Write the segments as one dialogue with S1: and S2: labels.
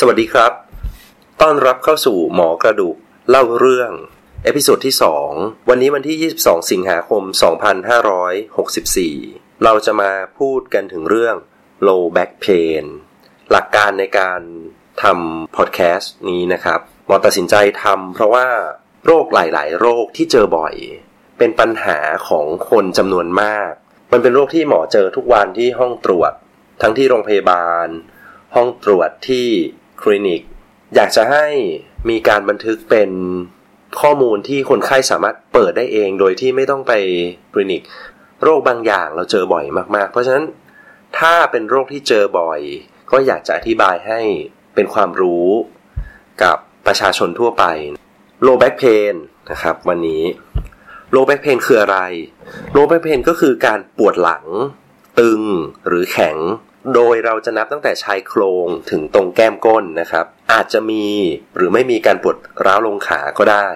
S1: สวัสดีครับ ต้อนรับเข้าสู่หมอกระดูกเล่าเรื่อง episode ที่ 2 วันนี้วันที่ 22 สิงหาคม 2564 เราจะมาพูดกันถึงเรื่อง low back pain หลักการในการทำพอดแคสต์นี้นะครับ หมอตัดสินใจทำเพราะว่าโรคหลาย ๆ โรคที่เจอบ่อย เป็นปัญหาของคนจำนวนมาก มันเป็นโรคที่หมอเจอทุกวันที่ห้องตรวจ ทั้งที่โรงพยาบาล ห้องตรวจที่ คลินิก อยากจะให้มีการบันทึกเป็นข้อมูลที่คนไข้สามารถเปิดได้เองโดยที่ไม่ต้องไปคลินิก โรคบางอย่างเราเจอบ่อยมากๆ เพราะฉะนั้นถ้าเป็นโรคที่เจอบ่อย ก็อยากจะอธิบายให้เป็นความรู้กับประชาชนทั่วไป low back pain นะครับวันนี้ low back pain คืออะไร low back pain ก็คือการปวดหลัง ตึงหรือแข็ง โดยเราจะนับตั้งแต่ชายโครงถึงตรงแก้มก้นนะครับ อาจจะมีหรือไม่มีการปวดร้าวลงขาก็ได้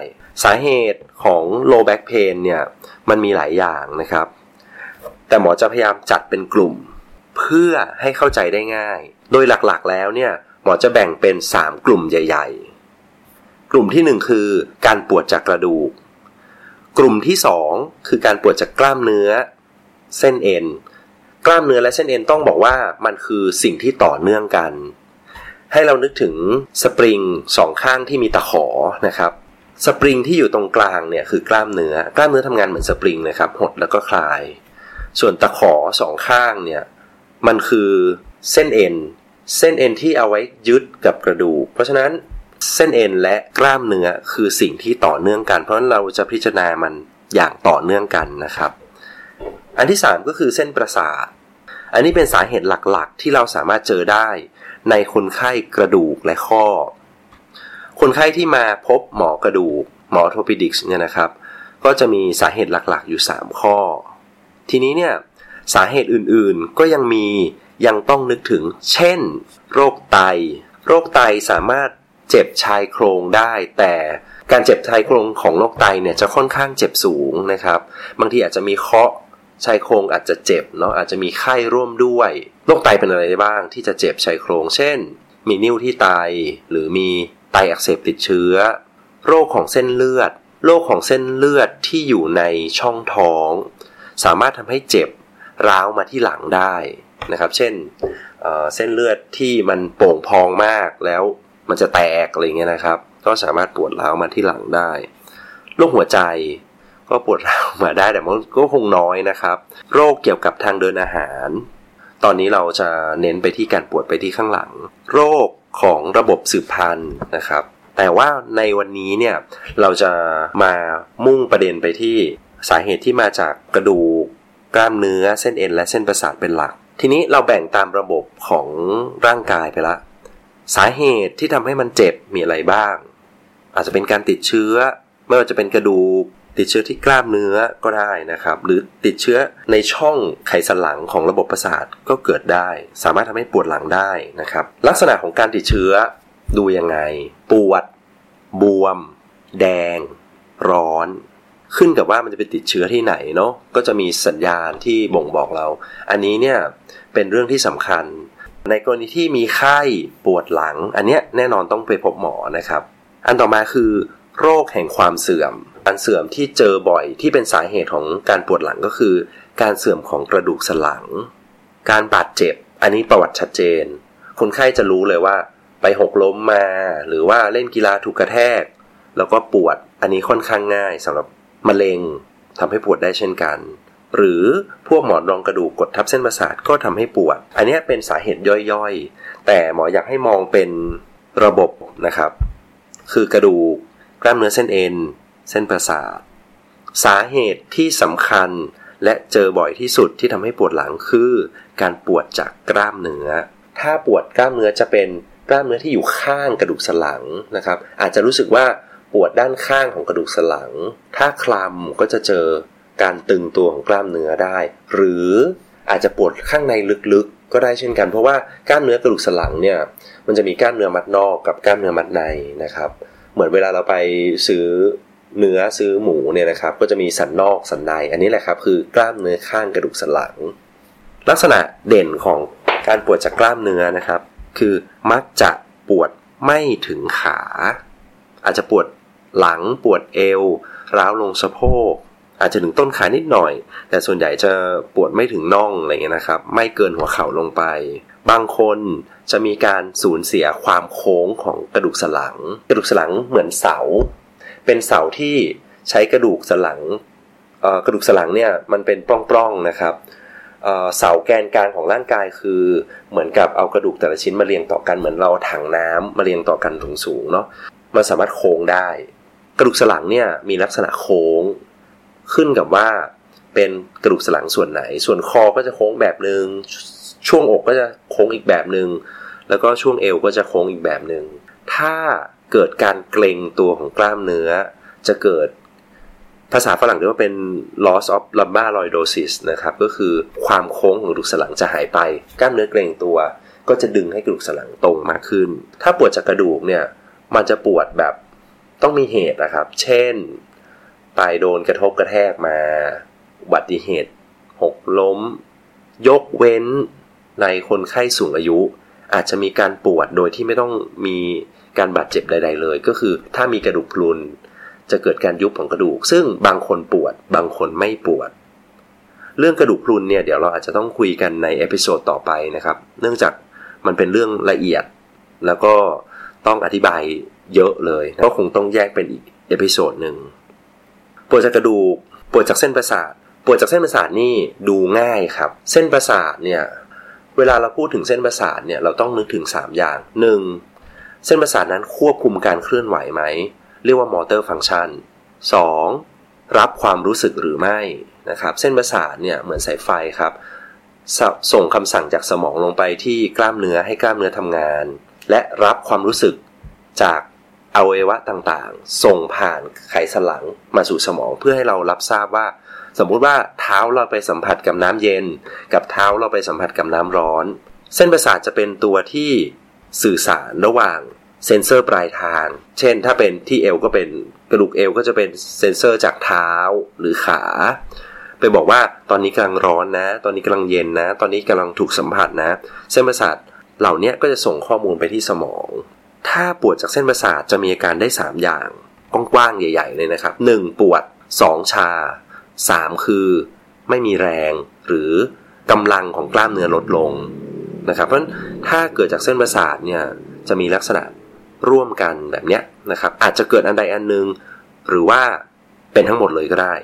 S1: สาเหตุของ low back pain เนี่ยมันมีหลายอย่างนะครับ แต่หมอจะพยายามจัดเป็นกลุ่ม เพื่อให้เข้าใจได้ง่าย โดยหลักๆแล้วเนี่ยหมอจะแบ่งเป็น 3 กลุ่มใหญ่ ๆ กลุ่มที่ 1 คือการปวดจากกระดูก กลุ่มที่ 2 คือการปวดจากกล้ามเนื้อ เส้นเอ็น กล้ามเนื้อและเส้นเอ็นต้องบอกว่ามันคือสิ่งที่ต่อเนื่องกัน ให้เรานึกถึงสปริงสองข้างที่มีตะขอนะครับสปริงที่อยู่ตรงกลางเนี่ยคือกล้ามเนื้อกล้ามเนื้อทำงานเหมือนสปริงนะครับหดแล้วก็คลาย ส่วนตะขอสองข้างเนี่ยมันคือเส้นเอ็นเส้นเอ็นที่เอาไว้ยึดกับกระดูกเพราะฉะนั้นเส้นเอ็นและกล้ามเนื้อคือสิ่งที่ต่อเนื่องกัน เพราะฉะนั้นเราจะพิจารณามันอย่างต่อเนื่องกันนะครับ อันที่ 3 ก็คือเส้นประสาท อันนี้เป็นสาเหตุหลักๆ ที่เราสามารถเจอได้ในคนไข้กระดูกและข้อ คนไข้ที่มาพบหมอกระดูก หมอโทปิดิกส์เนี่ยนะครับ ก็จะมีสาเหตุหลักๆ อยู่ 3 ข้อ ทีนี้เนี่ยสาเหตุอื่นๆก็ยังมียังต้องนึกถึง เช่น โรคไต โรคไตสามารถเจ็บชายโครงได้ แต่การเจ็บชายโครงของโรคไตเนี่ยจะค่อนข้างเจ็บสูงนะครับ บางทีอาจจะมีเคาะ ชายโครงอาจจะเจ็บเนาะอาจจะมีไข้ร่วมด้วยโรคไตเป็นอะไรได้บ้าง ที่จะเจ็บชายโครง เช่น มีนิ่วที่ไต หรือมีไตอักเสบติดเชื้อ โรคของเส้นเลือด โรคของเส้นเลือดที่อยู่ในช่องท้อง สามารถทำให้เจ็บร้าวมาที่หลังได้นะครับ เช่นเเส้นเลือดที่มันโป่งพองมากแล้วมันจะแตกอะไรเงี้ยนะครับ ก็สามารถปวดร้าวมาที่หลังได้ โรคหัวใจ ก็ปวดร้าวมาได้แต่มันก็คงน้อยนะครับ โรคเกี่ยวกับทางเดินอาหาร ตอนนี้เราจะเน้นไปที่การปวดไปที่ข้างหลัง โรคของระบบสืบพันธุ์นะครับ แต่ว่าในวันนี้เนี่ยเราจะมามุ่งประเด็นไปที่สาเหตุที่มาจากกระดูกกล้ามเนื้อเส้นเอ็นและเส้นประสาทเป็นหลัก ทีนี้เราแบ่งตามระบบของร่างกายไปละ สาเหตุที่ทำให้มันเจ็บมีอะไรบ้าง อาจจะเป็นการติดเชื้อ ไม่ว่าจะเป็นกระดูก ติดเชื้อที่กล้ามเนื้อก็ได้นะครับ หรือติดเชื้อในช่องไขสันหลังของระบบประสาทก็เกิดได้ สามารถทำให้ปวดหลังได้นะครับ ลักษณะของการติดเชื้อดูยังไง ปวด บวม แดง ร้อน ขึ้นกับว่ามันจะไปติดเชื้อที่ไหนเนาะก็จะมีสัญญาณที่บ่งบอกเรา อันนี้เนี่ยเป็นเรื่องที่สำคัญ ในกรณีที่มีไข้ปวดหลัง อันเนี้ยแน่นอนต้องไปพบหมอนะครับ อันต่อมาคือ โรคแห่งความเสื่อม การเสื่อมที่เจอบ่อยที่เป็นสาเหตุของการปวดหลังก็คือ การเสื่อมของกระดูกสันหลัง การบาดเจ็บ อันนี้ประวัติชัดเจน คนไข้จะรู้เลยว่า ไปหกล้มมา หรือว่าเล่นกีฬาถูกกระแทก แล้วก็ปวด อันนี้ค่อนข้างง่ายสำหรับมะเร็งทำให้ปวดได้เช่นกัน หรือพวกหมอนรองกระดูกกดทับเส้นประสาทก็ทำให้ปวด อันนี้เป็นสาเหตุย่อยๆ แต่หมออยากให้มองเป็นระบบนะครับ คือกระดูก กล้ามเนื้อเส้นเอ็น เส้นประสาท สาเหตุที่สำคัญและเจอบ่อยที่สุดที่ทำให้ปวดหลังคือ การปวดจากกล้ามเนื้อ ถ้าปวดกล้ามเนื้อจะเป็นกล้ามเนื้อที่อยู่ข้างกระดูกสันหลังนะครับ อาจจะรู้สึกว่าปวดด้านข้างของกระดูกสันหลัง ถ้าคลำก็จะเจอการตึงตัวของกล้ามเนื้อได้ หรืออาจจะปวดข้างในลึกๆ ก็ได้เช่นกัน เพราะว่ากล้ามเนื้อกระดูกสันหลังเนี่ยมันจะมีกล้ามเนื้อมัดนอกกับกล้ามเนื้อมัดในนะครับ เหมือนเวลาเราไปซื้อเนื้อซื้อหมูเนี่ยนะครับ ก็จะมีสันนอกสันใน อันนี้แหละครับคือกล้ามเนื้อข้างกระดูกสันหลัง ลักษณะเด่นของการปวดจากกล้ามเนื้อนะครับ คือมักจะปวดไม่ถึงขา อาจจะปวดหลังปวดเอว ร้าวลงสะโพก อาจจะถึงต้นขานิดหน่อย แต่ส่วนใหญ่จะปวดไม่ถึงน่องอะไรเงี้ยนะครับ ไม่เกินหัวเข่าลงไป บางคนจะมีการสูญเสียความโค้งของกระดูกสันหลัง กระดูกสันหลังเหมือนเสา เป็นเสาที่ใช้กระดูกสันหลังกระดูกสันหลังเนี่ยมันเป็นปล้องๆนะครับเสาแกนกลางของร่างกายคือเหมือนกับเอากระดูกแต่ละชิ้นมาเรียงต่อกันเหมือนเราถังน้ำมาเรียงต่อกันสูงๆเนาะมันสามารถโค้งได้ กระดูกสันหลังเนี่ยมีลักษณะโค้ง ขึ้นกับว่าเป็นกระดูกสันหลังส่วนไหน ส่วนคอก็จะโค้งแบบหนึง่ง ช่วงอกก็จะโค้งอีกแบบหนึง่งแล้วก็ช่วงเอวก็จะโค้งอีกแบบหนึง่งถ้าเกิดการเกร็งตัวของกล้ามเนื้อ จะเกิดภาษาฝรั่งเรียกว่าเป็น loss of lumbar lordosis นะครับ ก็คือความโค้งของกระดูกสันหลังจะหายไป กล้ามเนื้อเกร็งตัว ก็จะดึงให้กระดูกสันหลังตรงมากขึ้น ถ้าปวดจากกระดูกเนี่ย มันจะปวดแบบต้องมีเหตุนะครับ เช่นปโดนกระทบกระแทกมาอุบัติเหตุ หกล้ม ยกเว้น ในคนไข้สูงอายุ อาจจะมีการปวดโดยที่ไม่ต้องมีการบาดเจ็บใด ๆ เลย ก็คือถ้ามีกระดูกพรุน จะเกิดการยุบของกระดูก ซึ่งบางคนปวด บางคนไม่ปวด เรื่องกระดูกพรุนเนี่ยเดี๋ยวเราอาจจะต้องคุยกันใน episode ต่อไปนะครับ เนื่องจากมันเป็นเรื่องละเอียด แล้วก็ต้องอธิบายเยอะเลยก็คงต้องแยกเป็นอีก episode หนึ่งปวดจากกระดูกปวดจากเส้นประสาทปวดจากเส้นประสาทนี่ดูง่ายครับ เส้นประสาทเนี่ย เวลาเราพูดถึงเส้นประสาทเนี่ยเราต้องนึกถึง 3 อย่าง 1. เส้นประสาทนั้นควบคุมการเคลื่อนไหวไหม เรียกว่า motor function 2. รับความรู้สึกหรือไม่นะครับเส้นประสาทเนี่ยเหมือนสายไฟครับสส่งคำสั่งจากสมองลงไปที่กล้ามเนื้อให้กล้ามเนื้อทำงาน และรับความรู้สึกจากอวัยวะต่างๆ ส่งผ่านไขสันหลังมาสู่สมองเพื่อให้เรารับทราบว่า สมมุติว่าเท้าเราไปสัมผัสกับน้ำเย็น กับเท้าเราไปสัมผัสกับน้ำร้อน เส้นประสาทจะเป็นตัวที่สื่อสารระหว่างเซนเซอร์ปลายทาง เช่น ถ้าเป็นที่เอวก็เป็นกระดูกเอวก็จะเป็นเซนเซอร์จากเท้าหรือขา ไปบอกว่าตอนนี้กำลังร้อนนะ ตอนนี้กำลังเย็นนะ ตอนนี้กำลังถูกสัมผัสนะ เส้นประสาทเหล่านี้ก็จะส่งข้อมูลไปที่สมอง ถ้าปวดจากเส้นประสาทจะมีอาการได้ 3 อย่างกว้างๆใหญ่ ๆ เลยนะครับ 1. ปวด 2. ชา 3. คือไม่มีแรงหรือกำลังของกล้ามเนื้อลดลงนะครับ เพราะถ้าเกิดจากเส้นประสาทเนี่ยจะมีลักษณะร่วมกันแบบเนี้ยนะครับอาจจะเกิดอันใดอันหนึ่งหรือว่าเป็นทั้งหมดเลยก็ได้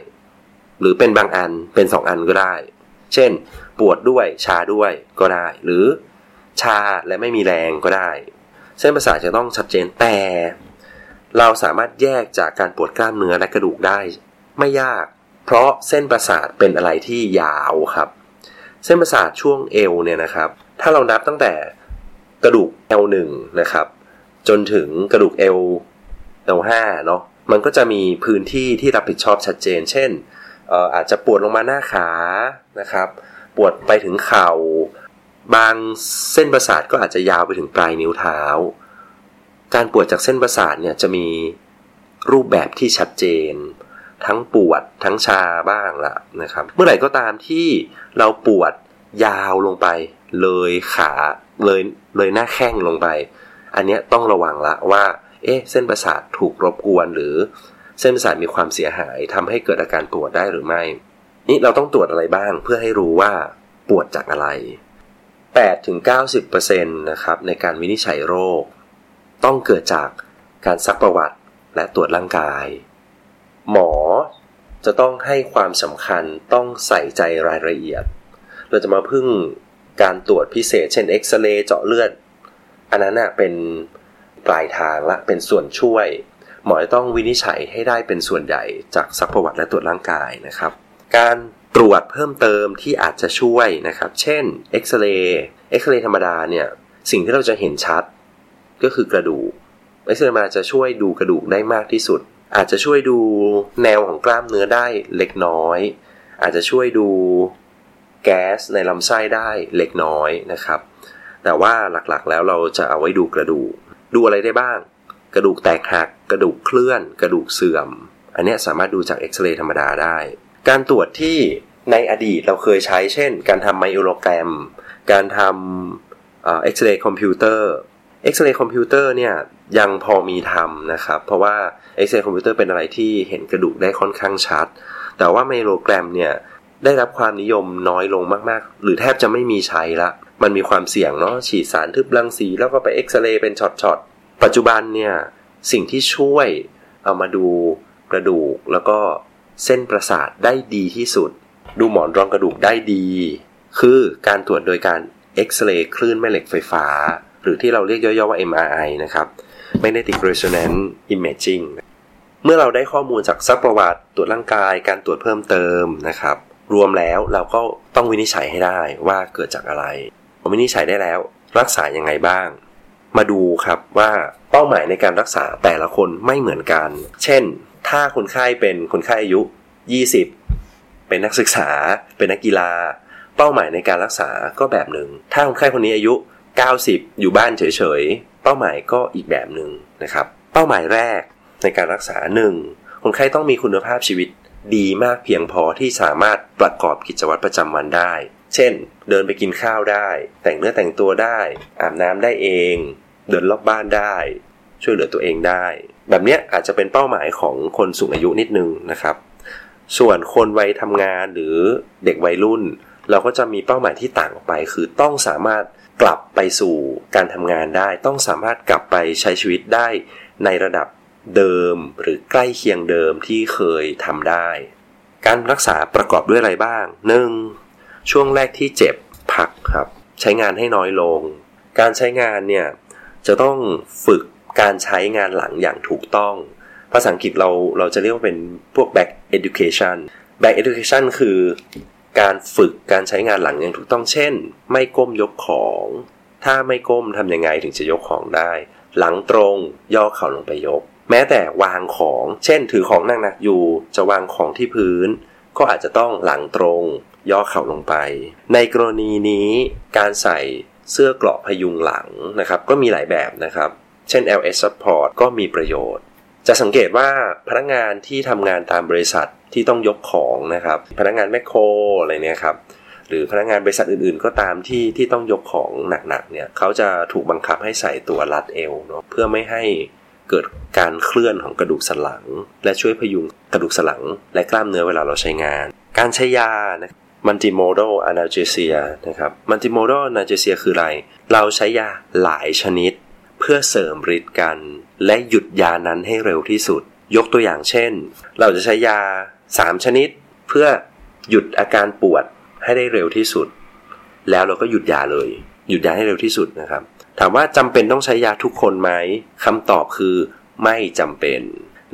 S1: หรือเป็นบางอันเป็นสองอันก็ได้ เช่น ปวดด้วยชาด้วยก็ได้ หรือชาและไม่มีแรงก็ได้ เส้นประสาทจะต้องชัดเจนแต่เราสามารถแยกจากการปวดกล้ามเนื้อและกระดูกได้ ไม่ยาก เพราะเส้นประสาทเป็นอะไรที่ยาวครับ เส้นประสาทช่วงเอวเนี่ยนะครับ ถ้าเรานับตั้งแต่กระดูก L1 นะครับ จนถึงกระดูก L L5 เนาะมันก็จะมีพื้นที่ที่รับผิดชอบชัดเจน เช่นอาจจะปวดลงมาหน้าขานะครับ ปวดไปถึงเข่า บางเส้นประสาทก็อาจจะยาวไปถึงปลายนิ้วเท้า การปวดจากเส้นประสาทเนี่ยจะมีรูปแบบที่ชัดเจน ทั้งปวดทั้งชาบ้างละนะครับ เมื่อไหร่ก็ตามที่เราปวดยาวลงไป เลยขาเลยเลยหน้าแข้งลงไป อันนี้ต้องระวังละว่า เอ๊ะเส้นประสาทถูกรบกวนหรือเส้นประสาทมีความเสียหายทำให้เกิดอาการปวดได้หรือไม่ นี่เราต้องตรวจอะไรบ้างเพื่อให้รู้ว่าปวดจากอะไร 8-90%นะครับในการวินิจฉัยโรค ต้องเกิดจากการซักประวัติและตรวจร่างกาย หมอจะต้องให้ความสำคัญต้องใส่ใจรายละเอียด เราจะมาพึ่งการตรวจพิเศษ เช่นเอ็กซเรย์เจาะเลือด อันนั้นนะเป็นปลายทางละเป็นส่วนช่วย หมอจะต้องวินิจฉัยให้ได้เป็นส่วนใหญ่จากซักประวัติและตรวจร่างกายนะครับ การตรวจเพิ่มเติมที่อาจจะช่วยนะครับ เช่นเอ็กซเรย์เอ็กซเรย์ธรรมดาเนี่ยสิ่งที่เราจะเห็นชัดก็คือกระดูกเอ็กซเรย์ธรรมดาจะช่วยดูกระดูกได้มากที่สุด อาจจะช่วยดูแนวของกล้ามเนื้อได้เล็กน้อย อาจจะช่วยดูแก๊สในลำไส้ได้เล็กน้อยนะครับ แต่ว่าหลักๆแล้วเราจะเอาไว้ดูกระดูก ดูอะไรได้บ้าง กระดูกแตกหัก กระดูกเคลื่อน กระดูกเสื่อม อันนี้สามารถดูจากเอ็กซเรย์ธรรมดาได้ การตรวจที่ในอดีตเราเคยใช้เช่น การทำไมโอโลแกรม การทำเอ็กซเรย์คอมพิวเตอร์เอ็กซเรย์คอมพิวเตอร์เนี่ย ยังพอมีทำนะครับ เพราะว่าเอ็กซเรย์คอมพิวเตอร์เป็นอะไรที่เห็นกระดูกได้ค่อนข้างชัด แต่ว่า myelogram เนี่ยได้รับความนิยมน้อยลงมากๆ หรือแทบจะไม่มีใช้ละ มันมีความเสี่ยงเนาะฉีดสารทึบรังสี แล้วก็ไปเอ็กซเรย์เป็นช็อตๆ ปัจจุบันเนี่ย สิ่งที่ช่วยเอามาดูกระดูกแล้วก็เส้นประสาทได้ดีที่สุด ดูหมอนรองกระดูกได้ดี คือการตรวจโดยการเอ็กซเรย์คลื่นแม่เหล็กไฟฟ้า หรือที่เราเรียกย่อๆว่า MRI นะครับ Magnetic Resonance Imaging เมื่อเราได้ข้อมูลจากซักประวัติตรวจร่างกาย การตรวจเพิ่มเติมนะครับ รวมแล้วเราก็ต้องวินิจฉัยให้ได้ว่าเกิดจากอะไรพอวินิจฉัยได้แล้วรักษายังไงบ้าง มาดูครับว่าเป้าหมายในการรักษาแต่ละคนไม่เหมือนกัน เช่น ถ้าคนไข้เป็นคนไข้อายุ 20 เป็นนักศึกษา เป็นนักกีฬา เป้าหมายในการรักษาก็แบบหนึ่งถ้าคนไข้คนนี้อายุ 90 อยู่บ้านเฉย เป้าหมายก็อีกแบบหนึ่งนะครับ เป้าหมายแรกในการรักษาหนึ่งคนไข้ต้องมีคุณภาพชีวิตดีมากเพียงพอที่สามารถประกอบกิจวัตรประจำวันได้ เช่น เดินไปกินข้าวได้ แต่งเนื้อแต่งตัวได้ อาบน้ำได้เอง เดินรอบบ้านได้ ช่วยเหลือตัวเองได้ แบบนี้อาจจะเป็นเป้าหมายของคนสูงอายุนิดนึงนะครับ ส่วนคนวัยทำงานหรือเด็กวัยรุ่น เราก็จะมีเป้าหมายที่ต่างออกไป คือต้องสามารถ กลับไปสู่การทำงานได้ ต้องสามารถกลับไปใช้ชีวิตได้ในระดับเดิมหรือใกล้เคียงเดิมที่เคยทำได้ การรักษาประกอบด้วยอะไรบ้าง 1. ช่วงแรกที่เจ็บพักครับ ใช้งานให้น้อยลง การใช้งานเนี่ยจะต้องฝึกการใช้งานหลังอย่างถูกต้อง ภาษาอังกฤษเราเราจะเรียกว่าเป็นพวก back education back education คือ การฝึกการใช้งานหลังอย่างถูกต้องเช่น ไม่ก้มยกของ ถ้าไม่ก้มทำยังไงถึงจะยกของได้ หลังตรงย่อเข่าลงไปยก แม้แต่วางของ เช่น ถือของนั่งหนักอยู่ จะวางของที่พื้น ก็อาจจะต้องหลังตรง ย่อเข่าลงไป ในกรณีนี้การใส่เสื้อเกราะพยุงหลังนะครับ ก็มีหลายแบบนะครับ เช่น LS Support ก็มีประโยชน์ จะสังเกตว่าพนักงานที่ทำงานตามบริษัทที่ต้องยกของนะครับ พนักงานแมคโครอะไรเนี่ยครับหรือพนักงานบริษัทอื่นๆ ก็ตามที่ที่ต้องยกของหนักๆเนี่ยเขาจะถูกบังคับให้ใส่ตัวรัดเอวเนาะเพื่อไม่ให้เกิดการเคลื่อนของกระดูกสันหลัง และช่วยพยุงกระดูกสันหลัง และกล้ามเนื้อเวลาเราใช้งาน การใช้ยานะมัลติโมด a ลอนาเจเซียนะครับมัลติโมด a ลอนาเจเซียคืออะไร เราใช้ยาหลายชนิด เพื่อเสริมฤทธิ์กัน และหยุดยานั้นให้เร็วที่สุด ยกตัวอย่างเช่น เราจะใช้ยา 3 ชนิด เพื่อหยุดอาการปวดให้ได้เร็วที่สุด แล้วเราก็หยุดยาเลย หยุดยาให้เร็วที่สุดนะครับ ถามว่าจำเป็นต้องใช้ยาทุกคนไหมคำตอบคือไม่จำเป็น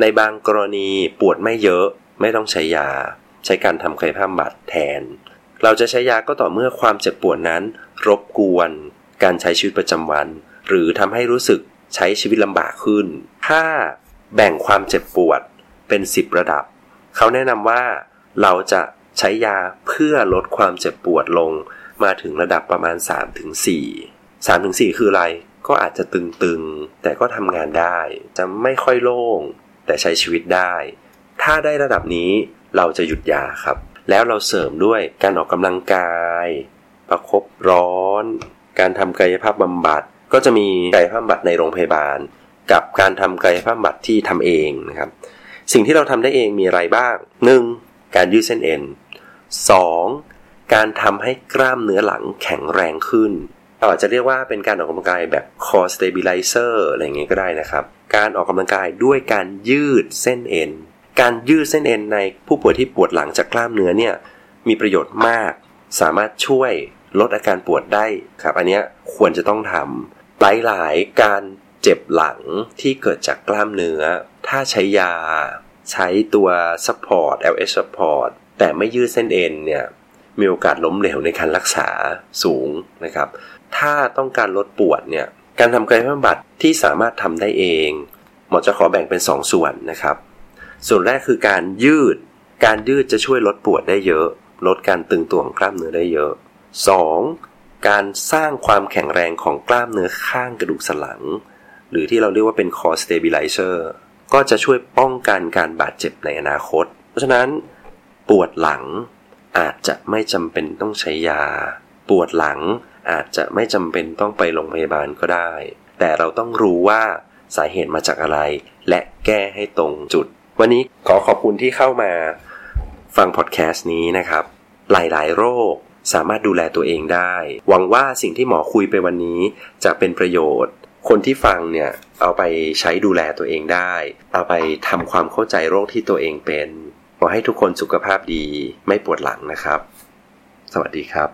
S1: ในบางกรณีปวดไม่เยอะไม่ต้องใช้ยา ใช้การทำกายภาพบำบัดแทน เราจะใช้ยาก็ต่อเมื่อความเจ็บปวดนั้น รบกวน การใช้ชีวิตประจำวัน หรือทำให้รู้สึกใช้ชีวิตลำบากขึ้น ถ้าแบ่งความเจ็บปวดเป็น 10 ระดับ เขาแนะนำว่าเราจะใช้ยาเพื่อลดความเจ็บปวดลงมาถึงระดับประมาณ 3-4สามถึงสี่คืออะไร ก็อาจจะตึงๆ แต่ก็ทำงานได้ จะไม่ค่อยโล่ง แต่ใช้ชีวิตได้ ถ้าได้ระดับนี้เราจะหยุดยาครับ แล้วเราเสริมด้วยการออกกำลังกาย ประครบร้อน การทำกายภาพบำบัด ก็จะมีกายภาพบำบัดในโรงพยาบาล กับการทำกายภาพบำบัดที่ทำเองนะครับ สิ่งที่เราทำได้เองมีอะไรบ้าง 1. การยืดเส้นเอ็น 2. การทำให้กล้ามเนื้อหลังแข็งแรงขึ้นเราอาจจะเรียกว่าเป็นการออกกำลังกายแบบ core stabilizer อะไรอย่างเงี้ยก็ได้นะครับ การออกกำลังกายด้วยการยืดเส้นเอ็น การยืดเส้นเอ็นในผู้ป่วยที่ปวดหลังจากกล้ามเนื้อเนี่ยมีประโยชน์มาก สามารถช่วยลดอาการปวดได้ครับ อันนี้ควรจะต้องทำ หลายหลายการเจ็บหลังที่เกิดจากกล้ามเนื้อ ถ้าใช้ยา ใช้ตัว support LH support แต่ไม่ยืดเส้นเอ็นเนี่ย มีโอกาสล้มเหลวในการรักษาสูงนะครับ ถ้าต้องการลดปวดเนี่ย การทำกายภาพบำบัดที่สามารถทำได้เอง หมอจะขอแบ่งเป็น 2ส่วนนะครับ ส่วนแรกคือการยืด การยืดจะช่วยลดปวดได้เยอะ ลดการตึงตัวของกล้ามเนื้อได้เยอะ 2. การสร้างความแข็งแรงของกล้ามเนื้อข้างกระดูกสันหลัง หรือที่เราเรียกว่าเป็น core stabilizer ก็จะช่วยป้องกันการบาดเจ็บในอนาคต เพราะฉะนั้น ปวดหลังอาจจะไม่จำเป็นต้องใช้ยา ปวดหลังอาจจะไม่จำเป็นต้องไปโรงพยาบาลก็ได้ แต่แต่เราต้องรู้ว่าสาเหตุมาจากอะไร และแก้ให้ตรงจุด วันนี้ขอขอบคุณที่เข้ามาฟังพอดแคสต์นี้นะครับ หลายๆ โรค สามารถดูแลตัวเองได้ หวังว่าสิ่งที่หมอคุยไปวันนี้จะเป็นประโยชน์ คนที่ฟังเนี่ยเอาไปใช้ดูแลตัวเองได้ เอาไปทำความเข้าใจโรคที่ตัวเองเป็น ขอให้ทุกคนสุขภาพดีไม่ปวดหลังนะครับ สวัสดีครับ